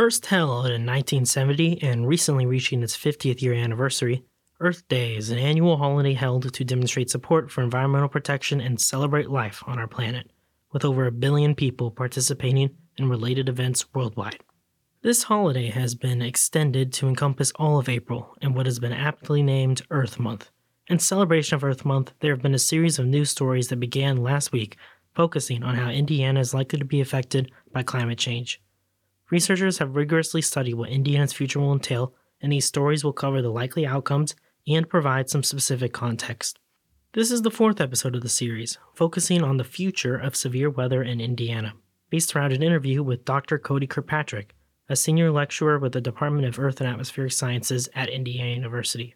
First held in 1970 and recently reaching its 50th year anniversary, Earth Day is an annual holiday held to demonstrate support for environmental protection and celebrate life on our planet, with over a billion people participating in related events worldwide. This holiday has been extended to encompass all of April in what has been aptly named Earth Month. In celebration of Earth Month, there have been a series of news stories that began last week focusing on how Indiana is likely to be affected by climate change. Researchers have rigorously studied what Indiana's future will entail, and these stories will cover the likely outcomes and provide some specific context. This is the fourth episode of the series, focusing on the future of severe weather in Indiana, based around an interview with Dr. Cody Kirkpatrick, a senior lecturer with the Department of Earth and Atmospheric Sciences at Indiana University.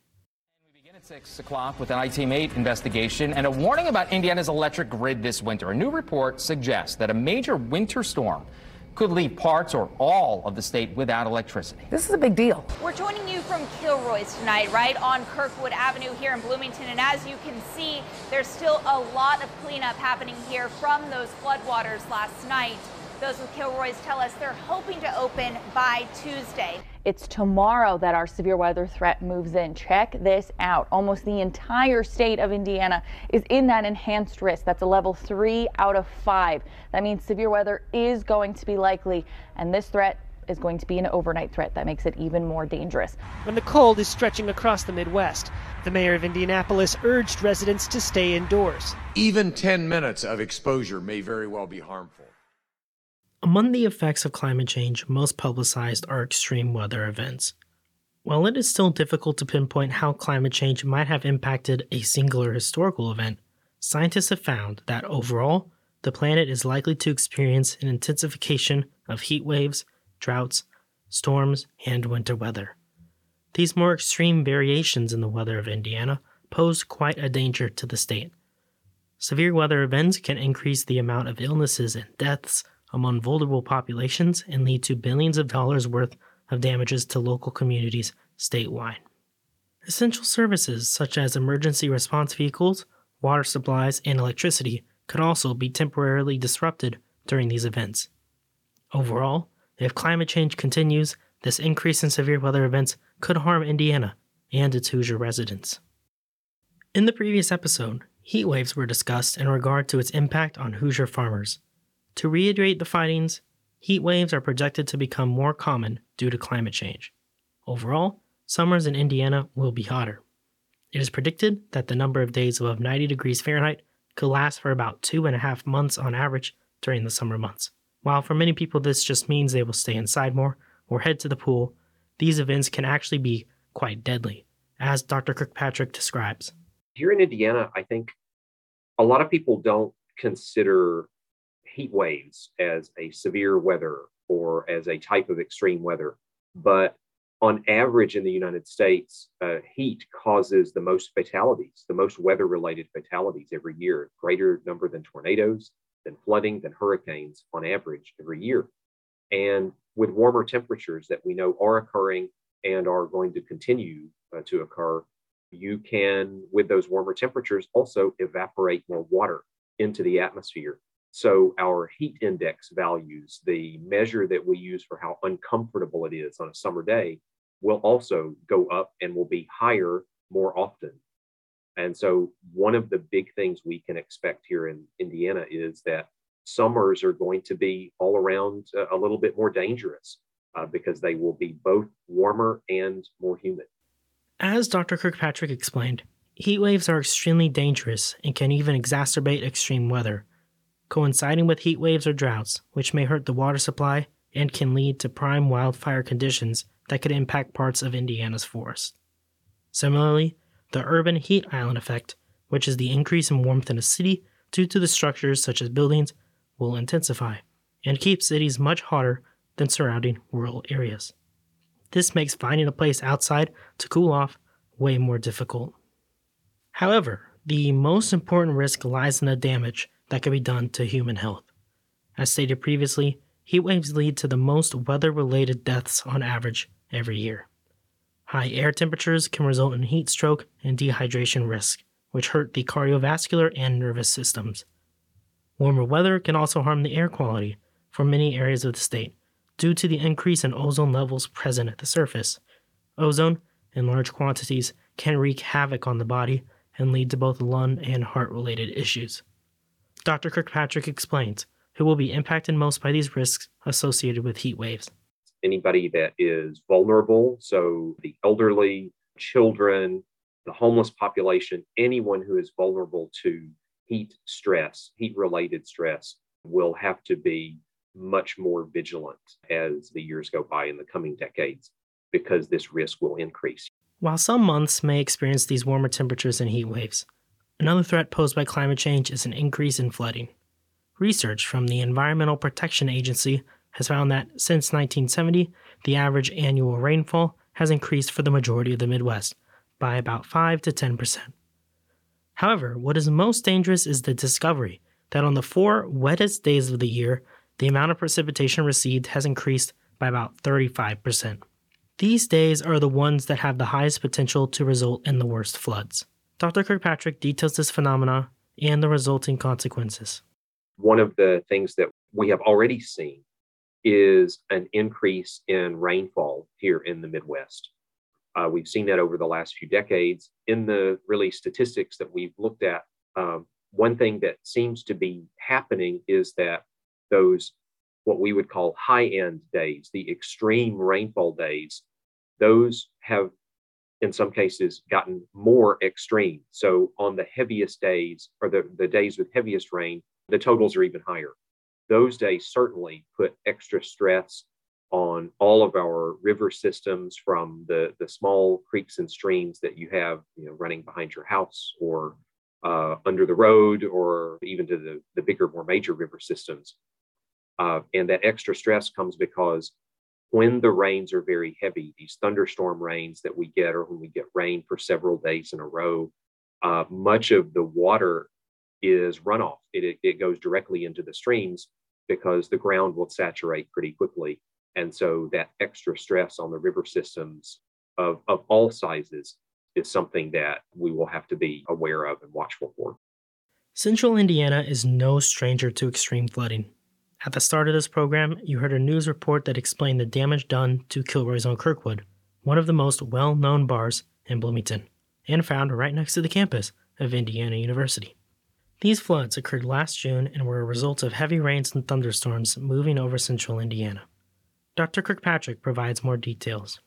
We begin at 6 o'clock with an iTeam 8 investigation and a warning about Indiana's electric grid this winter. A new report suggests that a major winter storm could leave parts or all of the state without electricity. This is a big deal. We're joining you from Kilroy's tonight, right on Kirkwood Avenue here in Bloomington. And as you can see, there's still a lot of cleanup happening here from those floodwaters last night. Those with Kilroy's tell us they're hoping to open by Tuesday. It's tomorrow that our severe weather threat moves in. Check this out. Almost the entire state of Indiana is in that enhanced risk. That's a level three out of five. That means severe weather is going to be likely, and this threat is going to be an overnight threat that makes it even more dangerous. When the cold is stretching across the Midwest, the mayor of Indianapolis urged residents to stay indoors. Even 10 minutes of exposure may very well be harmful. Among the effects of climate change most publicized are extreme weather events. While it is still difficult to pinpoint how climate change might have impacted a singular historical event, scientists have found that overall, the planet is likely to experience an intensification of heat waves, droughts, storms, and winter weather. These more extreme variations in the weather of Indiana pose quite a danger to the state. Severe weather events can increase the amount of illnesses and deaths among vulnerable populations and lead to billions of dollars worth of damages to local communities statewide. Essential services such as emergency response vehicles, water supplies, and electricity could also be temporarily disrupted during these events. Overall, if climate change continues, this increase in severe weather events could harm Indiana and its Hoosier residents. In the previous episode, heat waves were discussed in regard to its impact on Hoosier farmers. To reiterate the findings, heat waves are projected to become more common due to climate change. Overall, summers in Indiana will be hotter. It is predicted that the number of days above 90 degrees Fahrenheit could last for about two and a half months on average during the summer months. While for many people this just means they will stay inside more or head to the pool, these events can actually be quite deadly, as Dr. Kirkpatrick describes. Here in Indiana, I think a lot of people don't consider heat waves as a severe weather or as a type of extreme weather. But on average in the United States, uh, heat causes the most fatalities, the most weather related fatalities every year, greater number than tornadoes, than flooding, than hurricanes on average every year. And with warmer temperatures that we know are occurring and are going to continue uh, to occur, you can, with those warmer temperatures, also evaporate more water into the atmosphere. So our heat index values, the measure that we use for how uncomfortable it is on a summer day, will also go up and will be higher more often. And so one of the big things we can expect here in Indiana is that summers are going to be all around a little bit more dangerous uh, because they will be both warmer and more humid. As Dr. Kirkpatrick explained, heat waves are extremely dangerous and can even exacerbate extreme weather coinciding with heat waves or droughts, which may hurt the water supply and can lead to prime wildfire conditions that could impact parts of Indiana's forest. Similarly, the urban heat island effect, which is the increase in warmth in a city due to the structures such as buildings, will intensify and keep cities much hotter than surrounding rural areas. This makes finding a place outside to cool off way more difficult. However, the most important risk lies in the damage that can be done to human health. As stated previously, heat waves lead to the most weather related deaths on average every year. High air temperatures can result in heat stroke and dehydration risk, which hurt the cardiovascular and nervous systems. Warmer weather can also harm the air quality for many areas of the state, due to the increase in ozone levels present at the surface. Ozone, in large quantities, can wreak havoc on the body and lead to both lung and heart related issues. Dr. Kirkpatrick explains who will be impacted most by these risks associated with heat waves. Anybody that is vulnerable, so the elderly, children, the homeless population, anyone who is vulnerable to heat stress, heat related stress, will have to be much more vigilant as the years go by in the coming decades because this risk will increase. While some months may experience these warmer temperatures and heat waves, another threat posed by climate change is an increase in flooding. Research from the Environmental Protection Agency has found that since 1970, the average annual rainfall has increased for the majority of the Midwest by about 5 to 10%. However, what is most dangerous is the discovery that on the four wettest days of the year, the amount of precipitation received has increased by about 35%. These days are the ones that have the highest potential to result in the worst floods. Dr. Kirkpatrick details this phenomena and the resulting consequences. One of the things that we have already seen is an increase in rainfall here in the Midwest. Uh, we've seen that over the last few decades. In the really statistics that we've looked at, um, one thing that seems to be happening is that those what we would call high end days, the extreme rainfall days, those have in some cases gotten more extreme. So on the heaviest days or the, the days with heaviest rain, the totals are even higher. Those days certainly put extra stress on all of our river systems from the, the small creeks and streams that you have you know, running behind your house or uh, under the road or even to the, the bigger, more major river systems. Uh, and that extra stress comes because when the rains are very heavy, these thunderstorm rains that we get, or when we get rain for several days in a row, uh, much of the water is runoff. It, it goes directly into the streams because the ground will saturate pretty quickly. And so that extra stress on the river systems of, of all sizes is something that we will have to be aware of and watchful for. Central Indiana is no stranger to extreme flooding. At the start of this program, you heard a news report that explained the damage done to Kilroy's on Kirkwood, one of the most well known bars in Bloomington, and found right next to the campus of Indiana University. These floods occurred last June and were a result of heavy rains and thunderstorms moving over central Indiana. Dr. Kirkpatrick provides more details.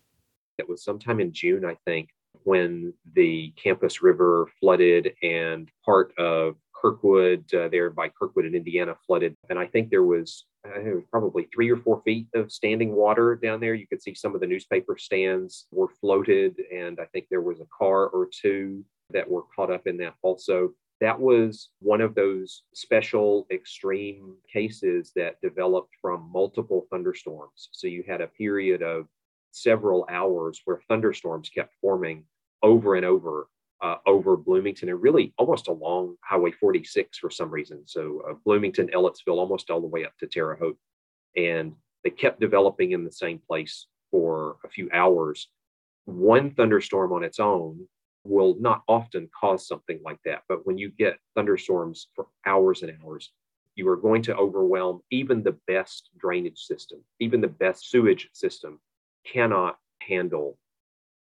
It was sometime in June, I think, when the campus river flooded and part of Kirkwood, uh, there by Kirkwood in Indiana, flooded. And I think there was, uh, was probably three or four feet of standing water down there. You could see some of the newspaper stands were floated, and I think there was a car or two that were caught up in that also. That was one of those special extreme cases that developed from multiple thunderstorms. So you had a period of several hours where thunderstorms kept forming over and over uh, over Bloomington and really almost along Highway 46 for some reason. So uh, Bloomington, Ellettsville, almost all the way up to Terre Haute. And they kept developing in the same place for a few hours. One thunderstorm on its own will not often cause something like that. But when you get thunderstorms for hours and hours, you are going to overwhelm even the best drainage system, even the best sewage system cannot handle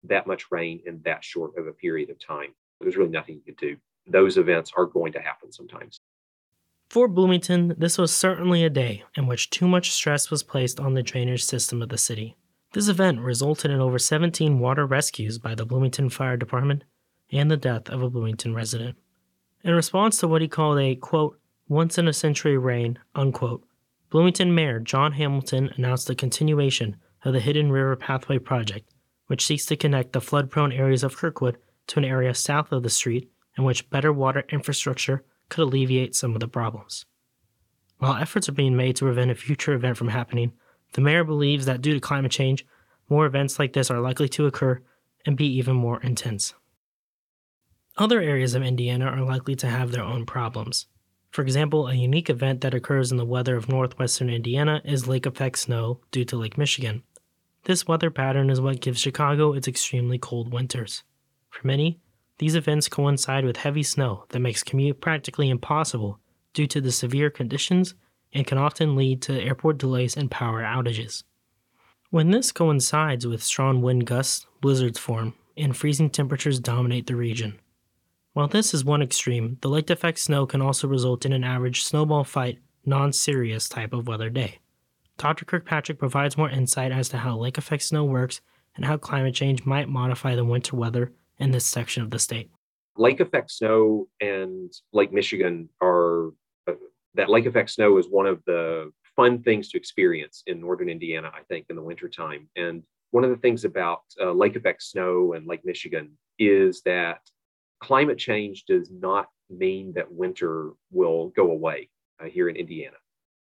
that much rain in that short of a period of time. There's really nothing you could do. Those events are going to happen sometimes. For Bloomington, this was certainly a day in which too much stress was placed on the drainage system of the city. This event resulted in over 17 water rescues by the Bloomington Fire Department and the death of a Bloomington resident. In response to what he called a, quote, once in a century rain, unquote, Bloomington Mayor John Hamilton announced the continuation of the Hidden River Pathway project which seeks to connect the flood prone areas of Kirkwood to an area south of the street in which better water infrastructure could alleviate some of the problems. While efforts are being made to prevent a future event from happening, the mayor believes that due to climate change, more events like this are likely to occur and be even more intense. Other areas of Indiana are likely to have their own problems. For example, a unique event that occurs in the weather of northwestern Indiana is lake effect snow due to Lake Michigan. This weather pattern is what gives Chicago its extremely cold winters. For many, these events coincide with heavy snow that makes commute practically impossible due to the severe conditions and can often lead to airport delays and power outages. When this coincides with strong wind gusts, blizzards form, and freezing temperatures dominate the region. While this is one extreme, the lake effect snow can also result in an average snowball fight, non serious type of weather day. Dr. Kirkpatrick provides more insight as to how lake effect snow works and how climate change might modify the winter weather in this section of the state. Lake effect snow and Lake Michigan are uh, that lake effect snow is one of the fun things to experience in northern Indiana, I think, in the wintertime. And one of the things about uh, lake effect snow and Lake Michigan is that climate change does not mean that winter will go away uh, here in Indiana.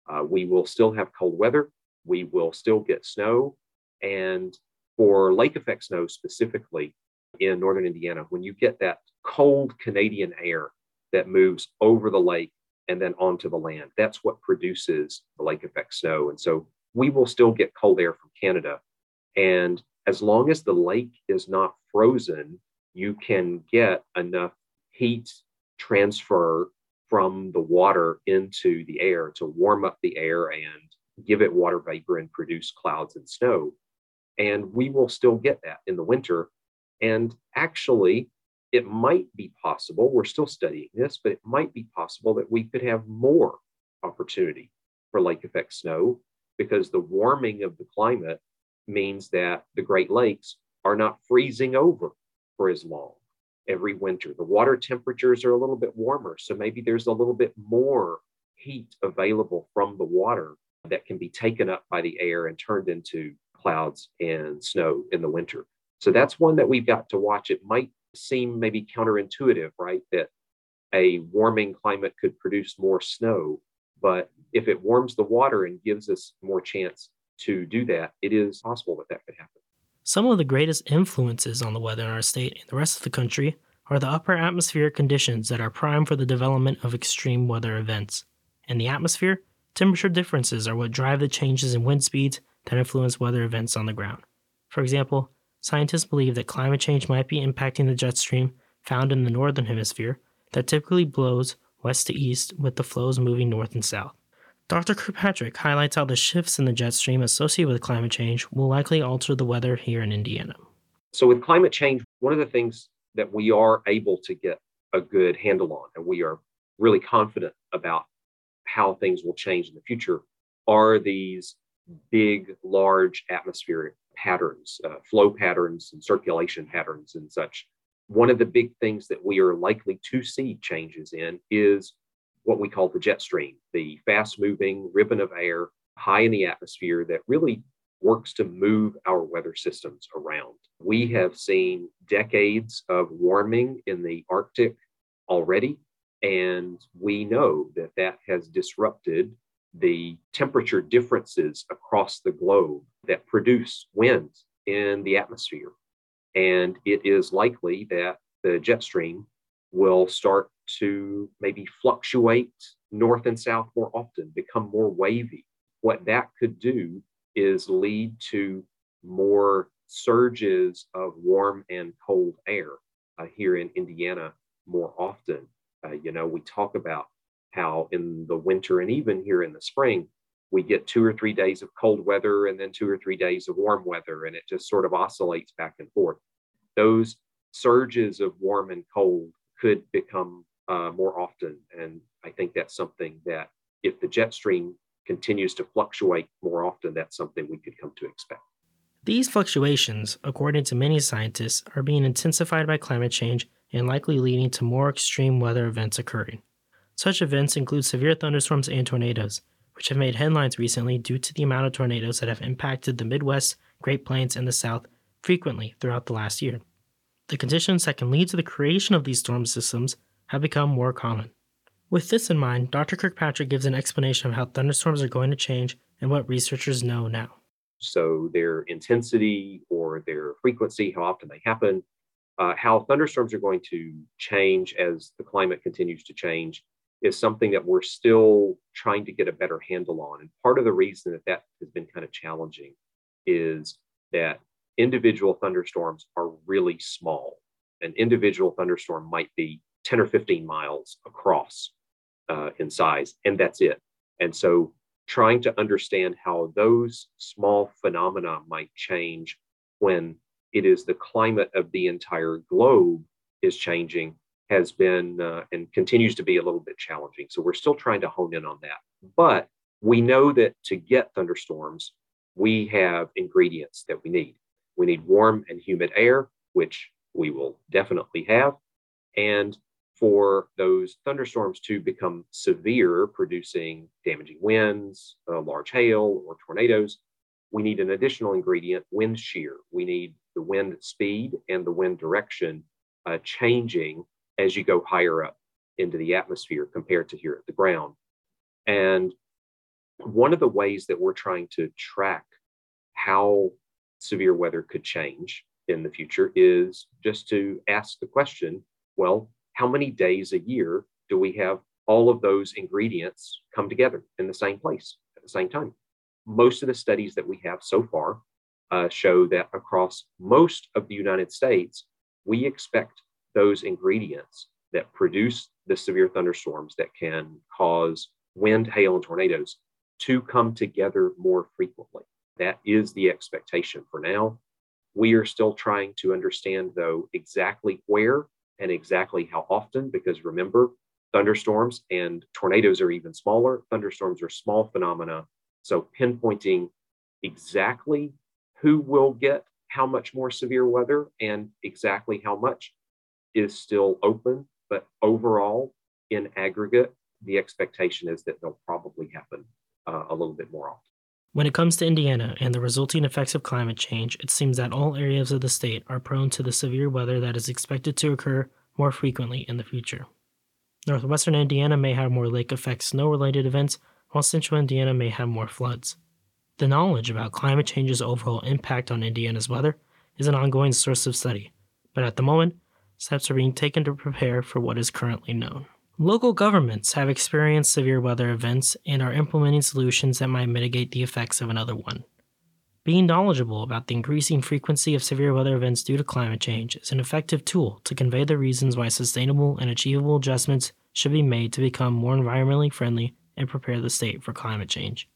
Uh, we will still have cold weather, we will still get snow. And for lake effect snow specifically in northern Indiana, when you get that cold Canadian air that moves over the lake and then onto the land, that's what produces the lake effect snow. And so we will still get cold air from Canada. And as long as the lake is not frozen, you can get enough heat transfer from the water into the air to warm up the air and give it water vapor and produce clouds and snow. And we will still get that in the winter. And actually, it might be possible, we're still studying this, but it might be possible that we could have more opportunity for lake effect snow because the warming of the climate means that the Great Lakes are not freezing over for as long every winter. The water temperatures are a little bit warmer, so maybe there's a little bit more heat available from the water that can be taken up by the air and turned into clouds and snow in the winter. So that's one that we've got to watch. It might seem maybe counterintuitive, right? That a warming climate could produce more snow, but if it warms the water and gives us more chance to do that, it is possible that that could happen. Some of the greatest influences on the weather in our state and the rest of the country are the upper atmospheric conditions that are prime for the development of extreme weather events. In the atmosphere, temperature differences are what drive the changes in wind speeds that influence weather events on the ground. For example, scientists believe that climate change might be impacting the jet stream found in the northern hemisphere that typically blows west to east with the flows moving north and south. Dr. Kirkpatrick highlights how the shifts in the jet stream associated with climate change will likely alter the weather here in Indiana. So, with climate change, one of the things that we are able to get a good handle on, and we are really confident about how things will change in the future, are these big, large atmospheric patterns, uh, flow patterns, and circulation patterns, and such. One of the big things that we are likely to see changes in is what we call the jet stream, the fast moving ribbon of air high in the atmosphere that really works to move our weather systems around. We have seen decades of warming in the Arctic already, and we know that that has disrupted the temperature differences across the globe that produce winds in the atmosphere. And it is likely that the jet stream will start to maybe fluctuate north and south more often, become more wavy. What that could do is lead to more surges of warm and cold air uh, here in Indiana more often. Uh, you know, we talk about how in the winter and even here in the spring, we get two or three days of cold weather and then two or three days of warm weather, and it just sort of oscillates back and forth. Those surges of warm and cold could become uh, more often. And I think that's something that if the jet stream continues to fluctuate more often, that's something we could come to expect. These fluctuations, according to many scientists, are being intensified by climate change and likely leading to more extreme weather events occurring. Such events include severe thunderstorms and tornadoes, which have made headlines recently due to the amount of tornadoes that have impacted the Midwest, Great Plains, and the South frequently throughout the last year. The conditions that can lead to the creation of these storm systems have become more common. With this in mind, Dr. Kirkpatrick gives an explanation of how thunderstorms are going to change and what researchers know now. So, their intensity or their frequency, how often they happen, uh, how thunderstorms are going to change as the climate continues to change is something that we're still trying to get a better handle on. And part of the reason that that has been kind of challenging is that individual thunderstorms are really small. An individual thunderstorm might be 10 or 15 miles across uh, in size, and that's it. And so trying to understand how those small phenomena might change when it is the climate of the entire globe is changing has been uh, and continues to be a little bit challenging. So we're still trying to hone in on that. But we know that to get thunderstorms, we have ingredients that we need. We need warm and humid air, which we will definitely have. And for those thunderstorms to become severe, producing damaging winds, uh, large hail, or tornadoes, we need an additional ingredient, wind shear. We need the wind speed and the wind direction uh, changing as you go higher up into the atmosphere compared to here at the ground. And one of the ways that we're trying to track how severe weather could change in the future is just to ask the question well, how many days a year do we have all of those ingredients come together in the same place at the same time? Most of the studies that we have so far uh, show that across most of the United States, we expect those ingredients that produce the severe thunderstorms that can cause wind, hail, and tornadoes to come together more frequently. That is the expectation for now. We are still trying to understand, though, exactly where and exactly how often, because remember, thunderstorms and tornadoes are even smaller. Thunderstorms are small phenomena. So pinpointing exactly who will get how much more severe weather and exactly how much is still open. But overall, in aggregate, the expectation is that they'll probably happen uh, a little bit more often. When it comes to Indiana and the resulting effects of climate change, it seems that all areas of the state are prone to the severe weather that is expected to occur more frequently in the future. Northwestern Indiana may have more lake effect snow related events, while central Indiana may have more floods. The knowledge about climate change's overall impact on Indiana's weather is an ongoing source of study, but at the moment, steps are being taken to prepare for what is currently known. Local governments have experienced severe weather events and are implementing solutions that might mitigate the effects of another one. Being knowledgeable about the increasing frequency of severe weather events due to climate change is an effective tool to convey the reasons why sustainable and achievable adjustments should be made to become more environmentally friendly and prepare the state for climate change.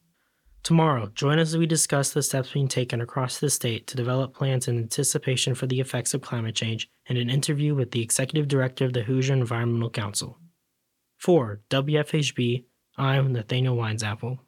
Tomorrow, join us as we discuss the steps being taken across the state to develop plans in anticipation for the effects of climate change and an interview with the Executive Director of the Hoosier Environmental Council. For WFHB, I'm Nathaniel Winesapple.